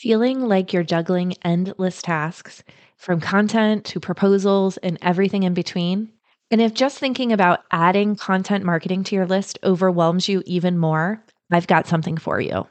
Feeling like you're juggling endless tasks from content to proposals and everything in between? And if just thinking about adding content marketing to your list overwhelms you even more, I've got something for you.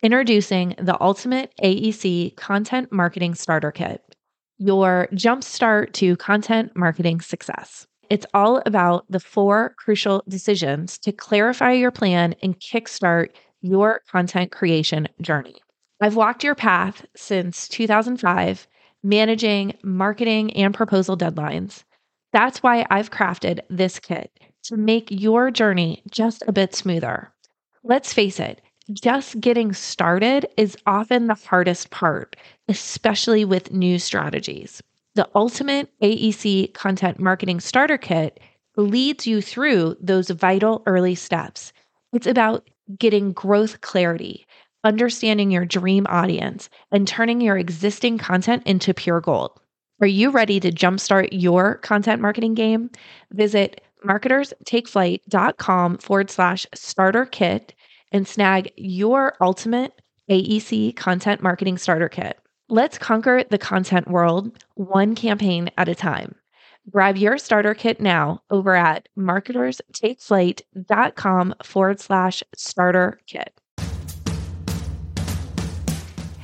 Introducing the Ultimate AEC Content Marketing Starter Kit, your jumpstart to content marketing success. It's all about the four crucial decisions to clarify your plan and kickstart your content creation journey. I've walked your path since 2005, managing marketing and proposal deadlines. That's why I've crafted this kit to make your journey just a bit smoother. Let's face it, just getting started is often the hardest part, especially with new strategies. The Ultimate AEC Content Marketing Starter Kit leads you through those vital early steps. It's about getting growth clarity, understanding your dream audience, and turning your existing content into pure gold. Are you ready to jumpstart your content marketing game? Visit marketerstakeflight.com forward slash starter kit and snag your ultimate AEC content marketing starter kit. Let's conquer the content world one campaign at a time. Grab your starter kit now over at marketerstakeflight.com forward slash starter kit.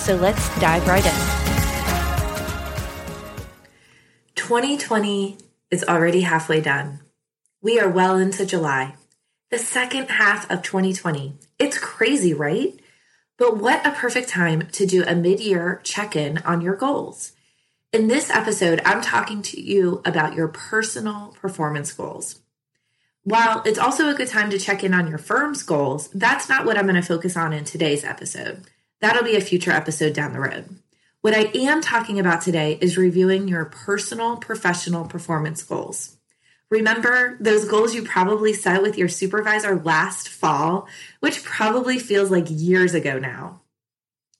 So let's dive right in. 2020 is already halfway done. We are well into July, the second half of 2020. It's crazy, right? But what a perfect time to do a mid year check in on your goals. In this episode, I'm talking to you about your personal performance goals. While it's also a good time to check in on your firm's goals, that's not what I'm going to focus on in today's episode. That'll be a future episode down the road. What I am talking about today is reviewing your personal professional performance goals. Remember those goals you probably set with your supervisor last fall, which probably feels like years ago now.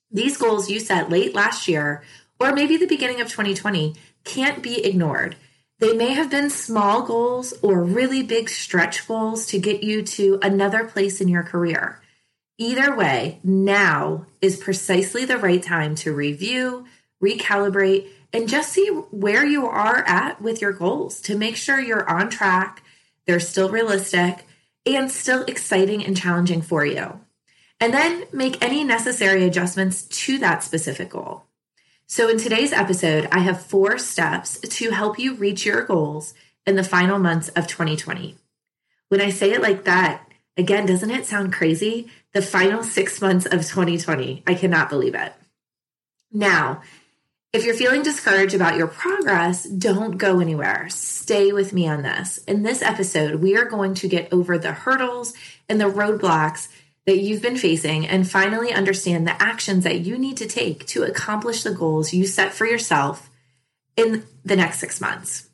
These goals you set late last year, or maybe the beginning of 2020, can't be ignored. They may have been small goals or really big stretch goals to get you to another place in your career. Either way, now is precisely the right time to review, recalibrate, and just see where you are at with your goals to make sure you're on track, they're still realistic, and still exciting and challenging for you. And then make any necessary adjustments to that specific goal. So, in today's episode, I have four steps to help you reach your goals in the final months of 2020. When I say it like that, again, doesn't it sound crazy? The final six months of 2020. I cannot believe it. Now, if you're feeling discouraged about your progress, don't go anywhere. Stay with me on this. In this episode, we are going to get over the hurdles and the roadblocks that you've been facing and finally understand the actions that you need to take to accomplish the goals you set for yourself in the next six months.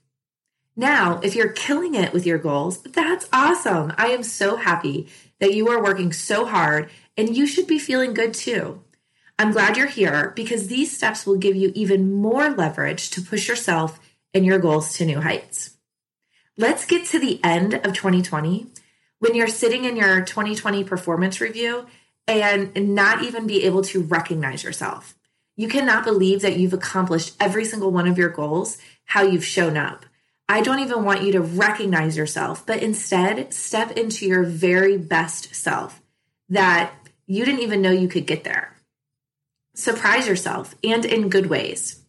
Now, if you're killing it with your goals, that's awesome. I am so happy that you are working so hard and you should be feeling good too. I'm glad you're here because these steps will give you even more leverage to push yourself and your goals to new heights. Let's get to the end of 2020 when you're sitting in your 2020 performance review and not even be able to recognize yourself. You cannot believe that you've accomplished every single one of your goals, how you've shown up. I don't even want you to recognize yourself, but instead step into your very best self that you didn't even know you could get there. Surprise yourself and in good ways.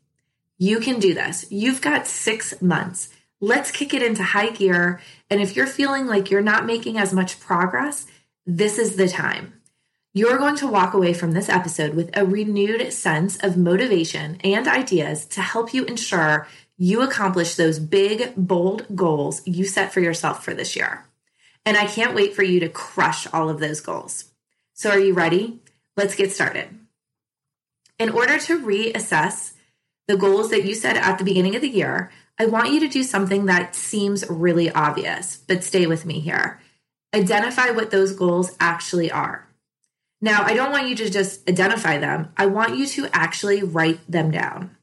You can do this. You've got six months. Let's kick it into high gear. And if you're feeling like you're not making as much progress, this is the time. You're going to walk away from this episode with a renewed sense of motivation and ideas to help you ensure you accomplish those big, bold goals you set for yourself for this year. And I can't wait for you to crush all of those goals. So, are you ready? Let's get started. In order to reassess the goals that you set at the beginning of the year, I want you to do something that seems really obvious, but stay with me here. Identify what those goals actually are. Now, I don't want you to just identify them. I want you to actually write them down.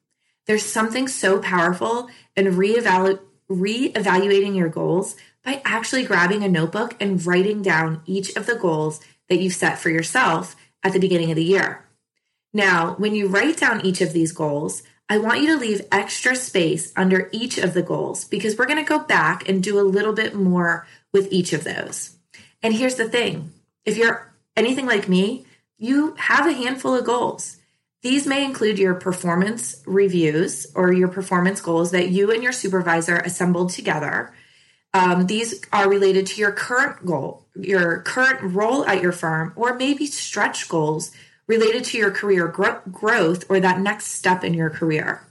There's something so powerful in reevalu- reevaluating your goals by actually grabbing a notebook and writing down each of the goals that you've set for yourself at the beginning of the year. Now, when you write down each of these goals, I want you to leave extra space under each of the goals because we're going to go back and do a little bit more with each of those. And here's the thing if you're anything like me, you have a handful of goals. These may include your performance reviews or your performance goals that you and your supervisor assembled together. Um, these are related to your current goal, your current role at your firm, or maybe stretch goals related to your career gro- growth or that next step in your career.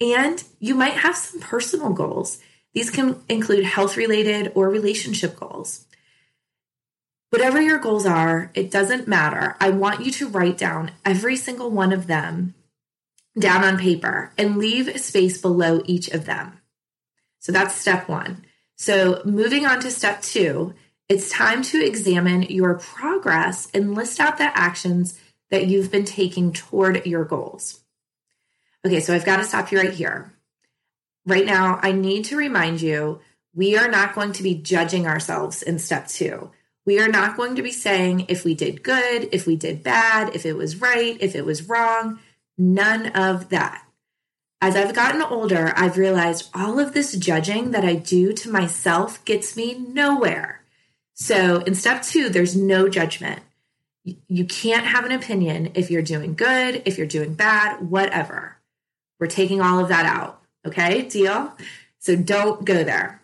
And you might have some personal goals. These can include health related or relationship goals. Whatever your goals are, it doesn't matter. I want you to write down every single one of them down on paper and leave space below each of them. So that's step one. So moving on to step two, it's time to examine your progress and list out the actions that you've been taking toward your goals. Okay, so I've got to stop you right here. Right now, I need to remind you we are not going to be judging ourselves in step two. We are not going to be saying if we did good, if we did bad, if it was right, if it was wrong. None of that. As I've gotten older, I've realized all of this judging that I do to myself gets me nowhere. So in step two, there's no judgment. You can't have an opinion if you're doing good, if you're doing bad, whatever. We're taking all of that out. Okay, deal? So don't go there.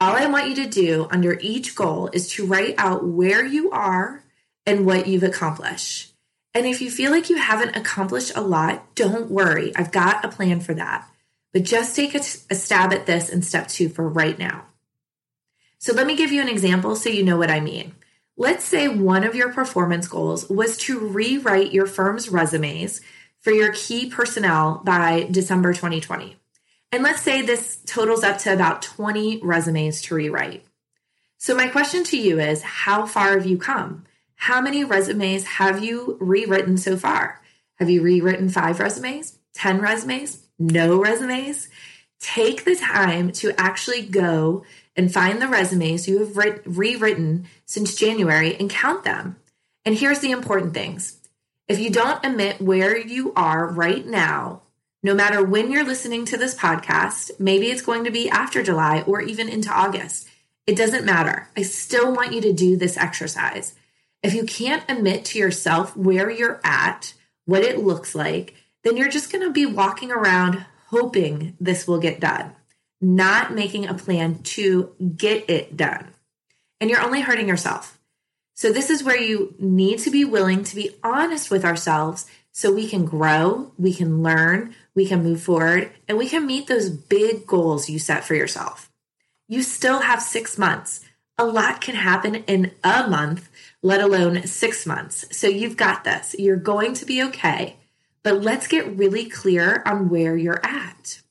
All I want you to do under each goal is to write out where you are and what you've accomplished. And if you feel like you haven't accomplished a lot, don't worry. I've got a plan for that. But just take a, a stab at this in step two for right now. So let me give you an example so you know what I mean. Let's say one of your performance goals was to rewrite your firm's resumes for your key personnel by December 2020. And let's say this totals up to about 20 resumes to rewrite. So, my question to you is how far have you come? How many resumes have you rewritten so far? Have you rewritten five resumes, 10 resumes, no resumes? Take the time to actually go and find the resumes you have writ- rewritten since January and count them. And here's the important things if you don't admit where you are right now, no matter when you're listening to this podcast, maybe it's going to be after July or even into August. It doesn't matter. I still want you to do this exercise. If you can't admit to yourself where you're at, what it looks like, then you're just going to be walking around hoping this will get done not making a plan to get it done. And you're only hurting yourself. So, this is where you need to be willing to be honest with ourselves so we can grow, we can learn, we can move forward, and we can meet those big goals you set for yourself. You still have six months. A lot can happen in a month, let alone six months. So, you've got this. You're going to be okay. But let's get really clear on where you're at.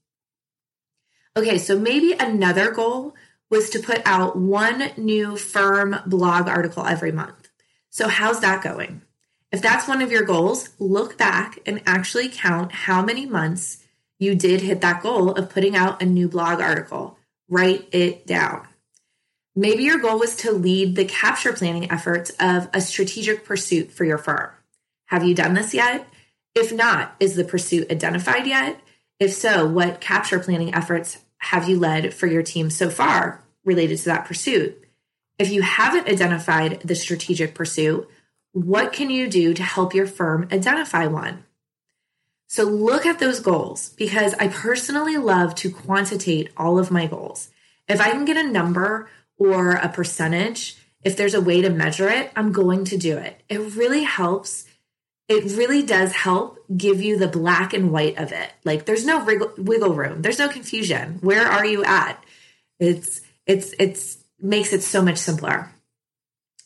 Okay, so maybe another goal was to put out one new firm blog article every month. So, how's that going? If that's one of your goals, look back and actually count how many months you did hit that goal of putting out a new blog article. Write it down. Maybe your goal was to lead the capture planning efforts of a strategic pursuit for your firm. Have you done this yet? If not, is the pursuit identified yet? If so, what capture planning efforts have you led for your team so far related to that pursuit? If you haven't identified the strategic pursuit, what can you do to help your firm identify one? So look at those goals because I personally love to quantitate all of my goals. If I can get a number or a percentage, if there's a way to measure it, I'm going to do it. It really helps it really does help give you the black and white of it. Like there's no wiggle room. There's no confusion. Where are you at? It's it's it's makes it so much simpler.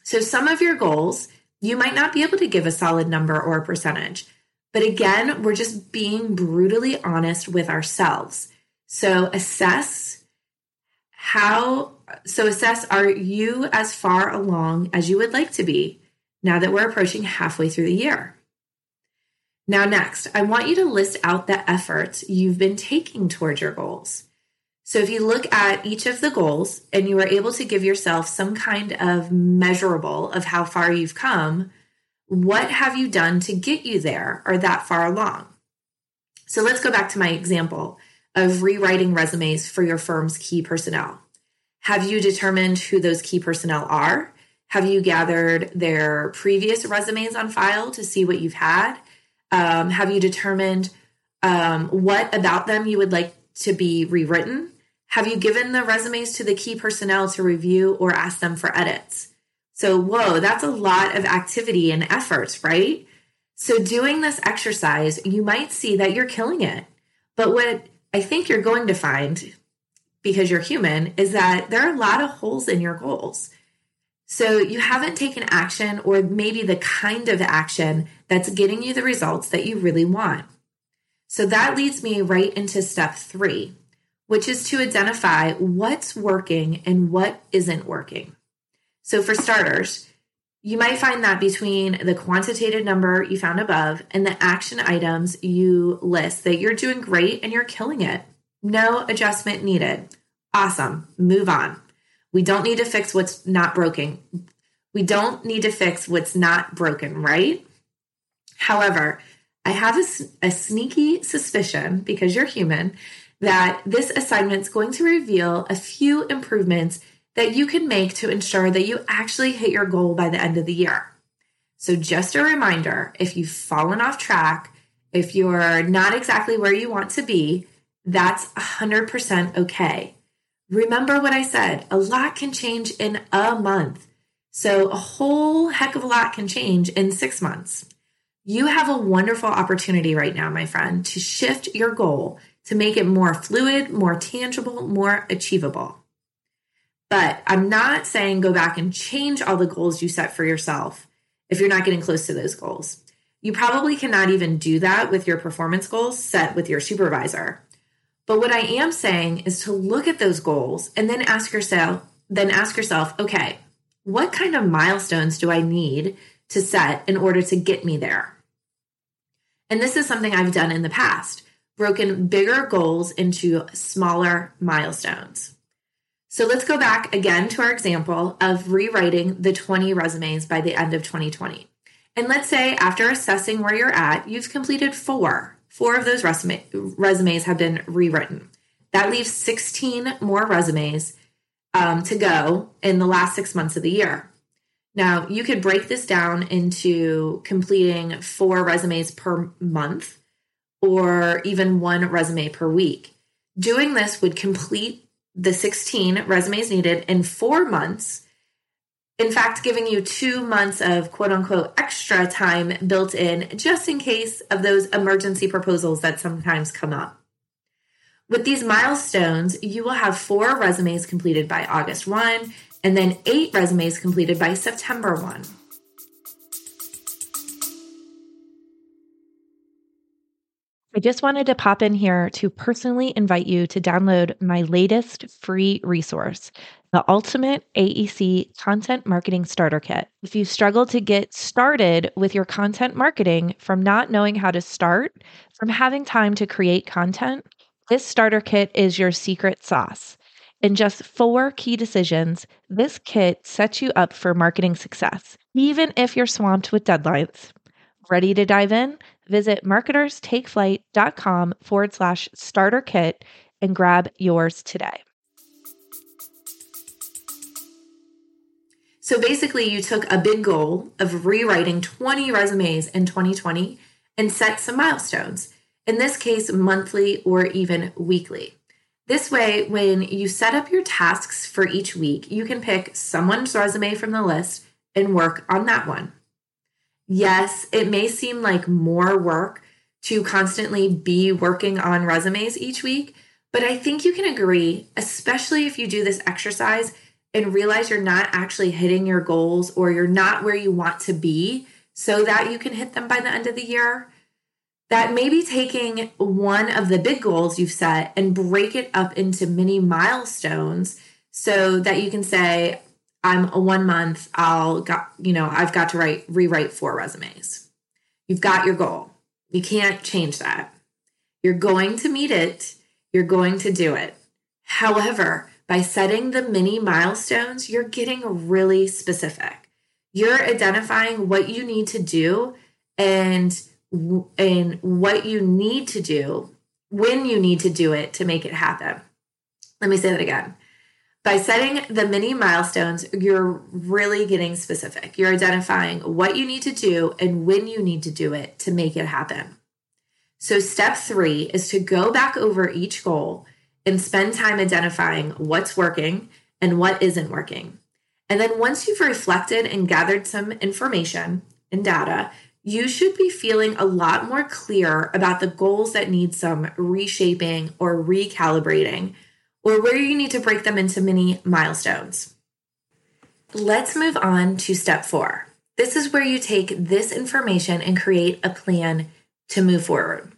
So some of your goals, you might not be able to give a solid number or a percentage, But again, we're just being brutally honest with ourselves. So assess how, so assess are you as far along as you would like to be now that we're approaching halfway through the year? Now, next, I want you to list out the efforts you've been taking towards your goals. So, if you look at each of the goals and you are able to give yourself some kind of measurable of how far you've come, what have you done to get you there or that far along? So, let's go back to my example of rewriting resumes for your firm's key personnel. Have you determined who those key personnel are? Have you gathered their previous resumes on file to see what you've had? Um, have you determined um, what about them you would like to be rewritten? Have you given the resumes to the key personnel to review or ask them for edits? So, whoa, that's a lot of activity and effort, right? So, doing this exercise, you might see that you're killing it. But what I think you're going to find, because you're human, is that there are a lot of holes in your goals. So you haven't taken action, or maybe the kind of action that's getting you the results that you really want. So that leads me right into step three, which is to identify what's working and what isn't working. So, for starters, you might find that between the quantitative number you found above and the action items you list that you're doing great and you're killing it. No adjustment needed. Awesome. Move on. We don't need to fix what's not broken. We don't need to fix what's not broken, right? However, I have a, a sneaky suspicion, because you're human, that this assignment's going to reveal a few improvements that you can make to ensure that you actually hit your goal by the end of the year. So, just a reminder if you've fallen off track, if you're not exactly where you want to be, that's 100% okay. Remember what I said a lot can change in a month. So, a whole heck of a lot can change in six months. You have a wonderful opportunity right now, my friend, to shift your goal to make it more fluid, more tangible, more achievable. But I'm not saying go back and change all the goals you set for yourself if you're not getting close to those goals. You probably cannot even do that with your performance goals set with your supervisor. But what I am saying is to look at those goals and then ask yourself, then ask yourself, okay, what kind of milestones do I need to set in order to get me there? And this is something I've done in the past, broken bigger goals into smaller milestones. So let's go back again to our example of rewriting the 20 resumes by the end of 2020. And let's say after assessing where you're at, you've completed four Four of those resume, resumes have been rewritten. That leaves 16 more resumes um, to go in the last six months of the year. Now, you could break this down into completing four resumes per month or even one resume per week. Doing this would complete the 16 resumes needed in four months in fact, giving you two months of quote unquote extra time built in just in case of those emergency proposals that sometimes come up. With these milestones, you will have four resumes completed by August 1 and then eight resumes completed by September 1. I just wanted to pop in here to personally invite you to download my latest free resource, the Ultimate AEC Content Marketing Starter Kit. If you struggle to get started with your content marketing from not knowing how to start, from having time to create content, this starter kit is your secret sauce. In just four key decisions, this kit sets you up for marketing success, even if you're swamped with deadlines. Ready to dive in? Visit marketerstakeflight.com forward slash starter kit and grab yours today. So basically, you took a big goal of rewriting 20 resumes in 2020 and set some milestones, in this case, monthly or even weekly. This way, when you set up your tasks for each week, you can pick someone's resume from the list and work on that one. Yes, it may seem like more work to constantly be working on resumes each week, but I think you can agree, especially if you do this exercise and realize you're not actually hitting your goals or you're not where you want to be so that you can hit them by the end of the year. That maybe taking one of the big goals you've set and break it up into mini milestones so that you can say, I'm a one month, I'll got, you know, I've got to write, rewrite four resumes. You've got your goal. You can't change that. You're going to meet it. You're going to do it. However, by setting the mini milestones, you're getting really specific. You're identifying what you need to do and and what you need to do when you need to do it to make it happen. Let me say that again. By setting the mini milestones, you're really getting specific. You're identifying what you need to do and when you need to do it to make it happen. So, step three is to go back over each goal and spend time identifying what's working and what isn't working. And then, once you've reflected and gathered some information and data, you should be feeling a lot more clear about the goals that need some reshaping or recalibrating or where you need to break them into mini milestones. Let's move on to step four. This is where you take this information and create a plan to move forward.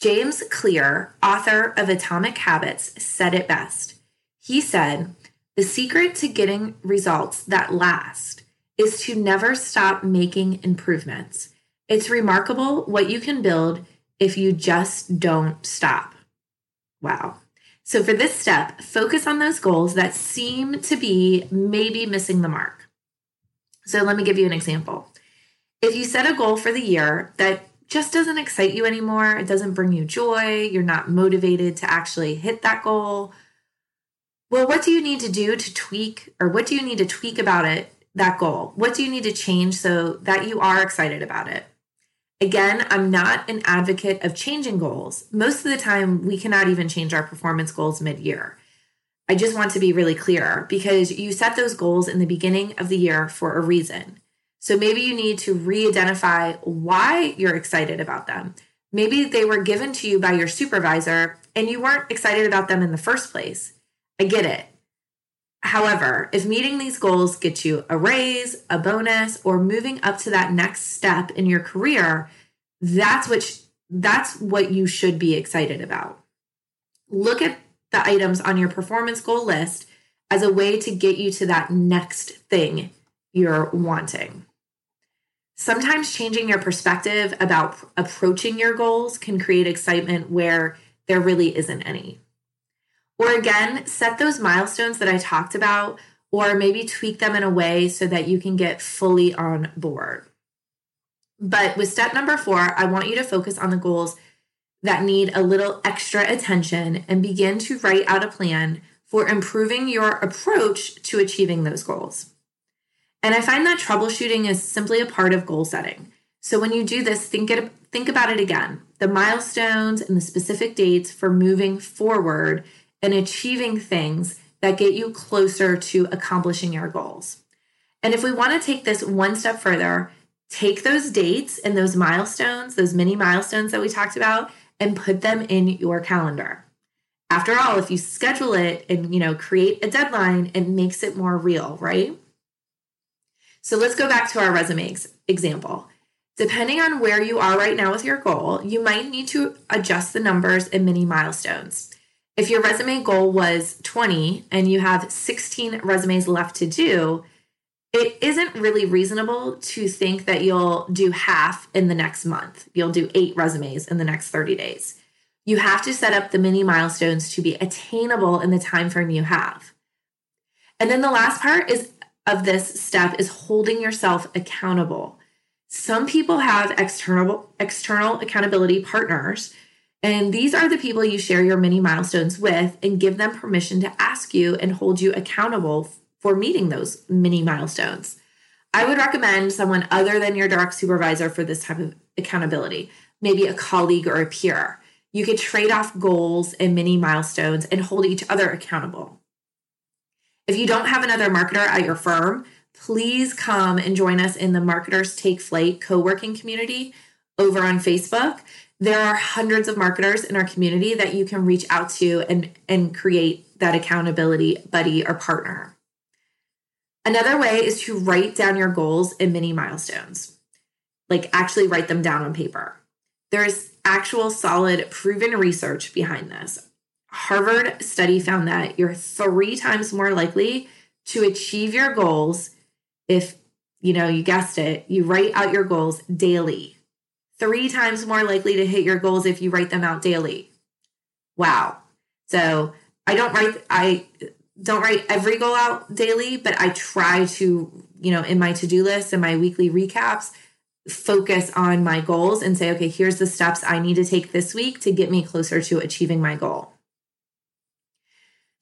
James Clear, author of Atomic Habits, said it best. He said, The secret to getting results that last is to never stop making improvements. It's remarkable what you can build if you just don't stop. Wow. So, for this step, focus on those goals that seem to be maybe missing the mark. So, let me give you an example. If you set a goal for the year that just doesn't excite you anymore, it doesn't bring you joy, you're not motivated to actually hit that goal, well, what do you need to do to tweak, or what do you need to tweak about it, that goal? What do you need to change so that you are excited about it? Again, I'm not an advocate of changing goals. Most of the time, we cannot even change our performance goals mid year. I just want to be really clear because you set those goals in the beginning of the year for a reason. So maybe you need to re identify why you're excited about them. Maybe they were given to you by your supervisor and you weren't excited about them in the first place. I get it. However, if meeting these goals gets you a raise, a bonus, or moving up to that next step in your career, that's what that's what you should be excited about. Look at the items on your performance goal list as a way to get you to that next thing you're wanting. Sometimes changing your perspective about approaching your goals can create excitement where there really isn't any. Or again, set those milestones that I talked about, or maybe tweak them in a way so that you can get fully on board. But with step number four, I want you to focus on the goals that need a little extra attention and begin to write out a plan for improving your approach to achieving those goals. And I find that troubleshooting is simply a part of goal setting. So when you do this, think it think about it again. The milestones and the specific dates for moving forward and achieving things that get you closer to accomplishing your goals. And if we want to take this one step further, take those dates and those milestones, those mini milestones that we talked about, and put them in your calendar. After all, if you schedule it and you know create a deadline, it makes it more real, right? So let's go back to our resume example. Depending on where you are right now with your goal, you might need to adjust the numbers and mini milestones. If your resume goal was 20 and you have 16 resumes left to do, it isn't really reasonable to think that you'll do half in the next month. You'll do eight resumes in the next 30 days. You have to set up the mini milestones to be attainable in the time frame you have. And then the last part is of this step is holding yourself accountable. Some people have external external accountability partners and these are the people you share your mini milestones with and give them permission to ask you and hold you accountable for meeting those mini milestones. I would recommend someone other than your direct supervisor for this type of accountability, maybe a colleague or a peer. You could trade off goals and mini milestones and hold each other accountable. If you don't have another marketer at your firm, please come and join us in the Marketers Take Flight co working community over on Facebook there are hundreds of marketers in our community that you can reach out to and, and create that accountability buddy or partner. Another way is to write down your goals in mini milestones, like actually write them down on paper. There's actual solid proven research behind this. Harvard study found that you're three times more likely to achieve your goals if, you know, you guessed it, you write out your goals daily. Three times more likely to hit your goals if you write them out daily. Wow. So I don't write, I don't write every goal out daily, but I try to, you know, in my to do list and my weekly recaps, focus on my goals and say, okay, here's the steps I need to take this week to get me closer to achieving my goal.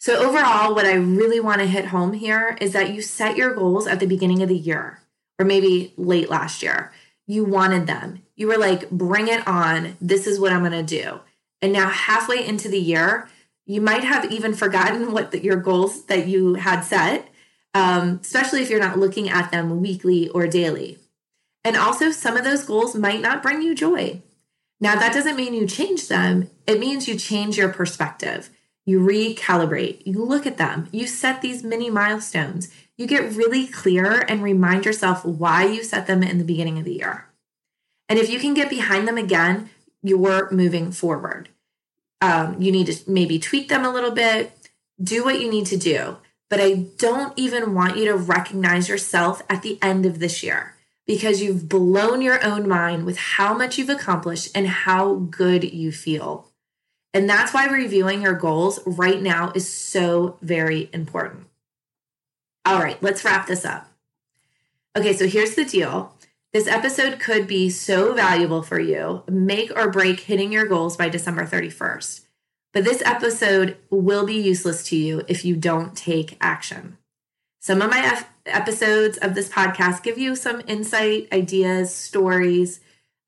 So, overall, what I really want to hit home here is that you set your goals at the beginning of the year or maybe late last year. You wanted them. You were like, bring it on. This is what I'm going to do. And now, halfway into the year, you might have even forgotten what the, your goals that you had set, um, especially if you're not looking at them weekly or daily. And also, some of those goals might not bring you joy. Now, that doesn't mean you change them, it means you change your perspective. You recalibrate, you look at them, you set these mini milestones, you get really clear and remind yourself why you set them in the beginning of the year. And if you can get behind them again, you're moving forward. Um, you need to maybe tweak them a little bit, do what you need to do. But I don't even want you to recognize yourself at the end of this year because you've blown your own mind with how much you've accomplished and how good you feel. And that's why reviewing your goals right now is so very important. All right, let's wrap this up. Okay, so here's the deal. This episode could be so valuable for you, make or break hitting your goals by December 31st. But this episode will be useless to you if you don't take action. Some of my F- episodes of this podcast give you some insight, ideas, stories.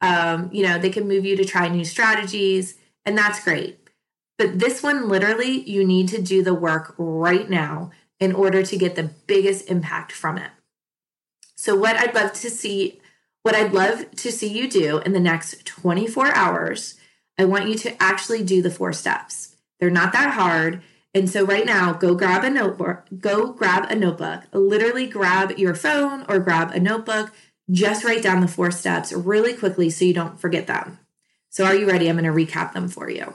Um, you know, they can move you to try new strategies, and that's great. But this one, literally, you need to do the work right now in order to get the biggest impact from it. So, what I'd love to see, what I'd love to see you do in the next 24 hours, I want you to actually do the four steps. They're not that hard. And so right now, go grab a notebook, go grab a notebook, literally grab your phone or grab a notebook, just write down the four steps really quickly so you don't forget them. So are you ready? I'm going to recap them for you.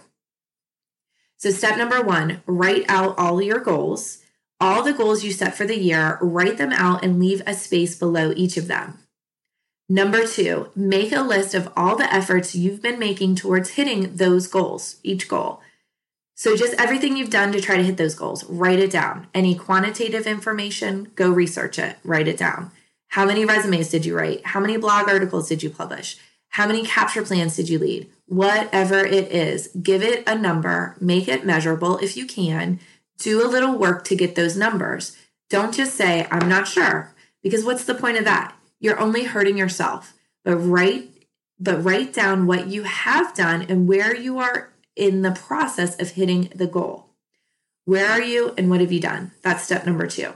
So step number 1, write out all your goals. All the goals you set for the year, write them out and leave a space below each of them. Number two, make a list of all the efforts you've been making towards hitting those goals, each goal. So, just everything you've done to try to hit those goals, write it down. Any quantitative information, go research it, write it down. How many resumes did you write? How many blog articles did you publish? How many capture plans did you lead? Whatever it is, give it a number, make it measurable if you can. Do a little work to get those numbers. Don't just say, I'm not sure, because what's the point of that? You're only hurting yourself. But write but write down what you have done and where you are in the process of hitting the goal. Where are you and what have you done? That's step number two.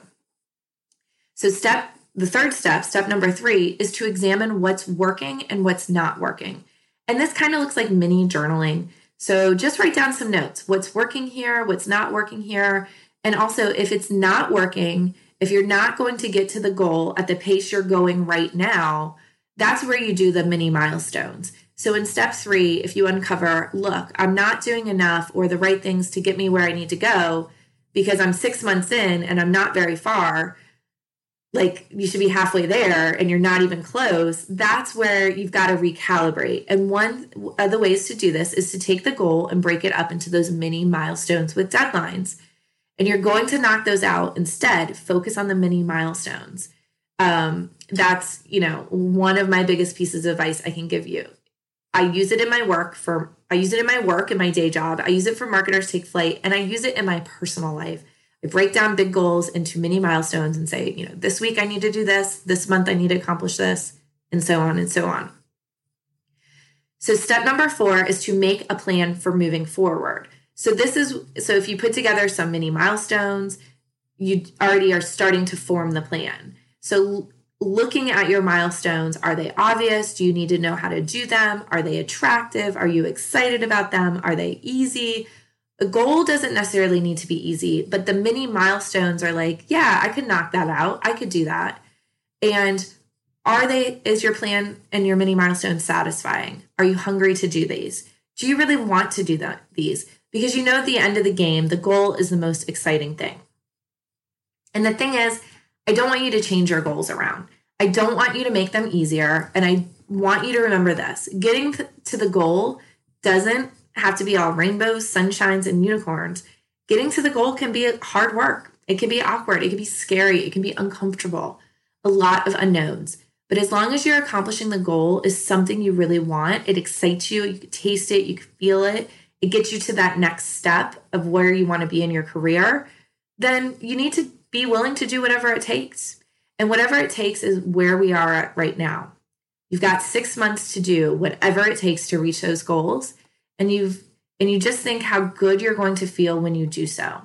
So, step the third step, step number three, is to examine what's working and what's not working. And this kind of looks like mini journaling. So, just write down some notes what's working here, what's not working here. And also, if it's not working, if you're not going to get to the goal at the pace you're going right now, that's where you do the mini milestones. So in step three, if you uncover, look, I'm not doing enough or the right things to get me where I need to go because I'm six months in and I'm not very far, like you should be halfway there and you're not even close, that's where you've got to recalibrate. And one of the ways to do this is to take the goal and break it up into those mini milestones with deadlines. And you're going to knock those out instead, focus on the mini milestones. Um, that's, you know, one of my biggest pieces of advice I can give you I use it in my work for I use it in my work in my day job. I use it for marketers take flight and I use it in my personal life. Break down big goals into mini milestones and say, you know, this week I need to do this, this month I need to accomplish this, and so on and so on. So step number 4 is to make a plan for moving forward. So this is so if you put together some mini milestones, you already are starting to form the plan. So looking at your milestones are they obvious do you need to know how to do them are they attractive are you excited about them are they easy a goal doesn't necessarily need to be easy but the mini milestones are like yeah i could knock that out i could do that and are they is your plan and your mini milestones satisfying are you hungry to do these Do you really want to do that these? Because you know at the end of the game, the goal is the most exciting thing. And the thing is, I don't want you to change your goals around. I don't want you to make them easier. And I want you to remember this getting to the goal doesn't have to be all rainbows, sunshines, and unicorns. Getting to the goal can be hard work. It can be awkward. It can be scary. It can be uncomfortable. A lot of unknowns. But as long as you're accomplishing the goal is something you really want, it excites you, you can taste it, you can feel it, it gets you to that next step of where you want to be in your career, then you need to be willing to do whatever it takes. And whatever it takes is where we are at right now. You've got six months to do whatever it takes to reach those goals. And you've and you just think how good you're going to feel when you do so.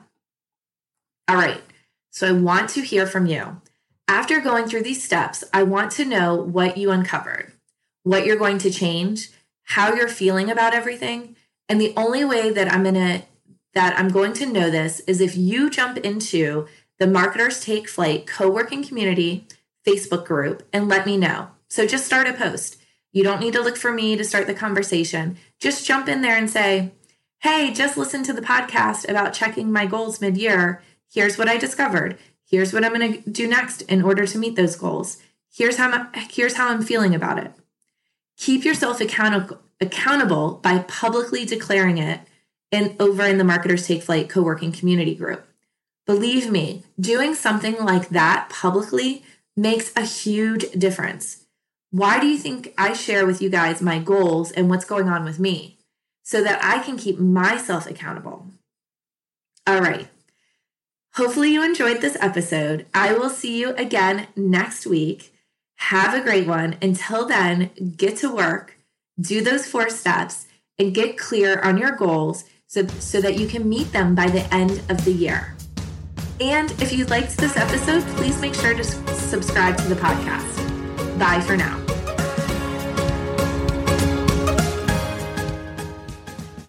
All right. So I want to hear from you. After going through these steps, I want to know what you uncovered, what you're going to change, how you're feeling about everything. And the only way that I'm going to that I'm going to know this is if you jump into the Marketers Take Flight co-working community Facebook group and let me know. So just start a post. You don't need to look for me to start the conversation. Just jump in there and say, "Hey, just listen to the podcast about checking my goals mid-year. Here's what I discovered. Here's what I'm going to do next in order to meet those goals. Here's how I'm, here's how I'm feeling about it. Keep yourself accountable accountable by publicly declaring it in over in the Marketers Take Flight co-working community group. Believe me, doing something like that publicly makes a huge difference. Why do you think I share with you guys my goals and what's going on with me? So that I can keep myself accountable. All right. Hopefully, you enjoyed this episode. I will see you again next week. Have a great one. Until then, get to work, do those four steps, and get clear on your goals so, so that you can meet them by the end of the year. And if you liked this episode, please make sure to subscribe to the podcast. Bye for now.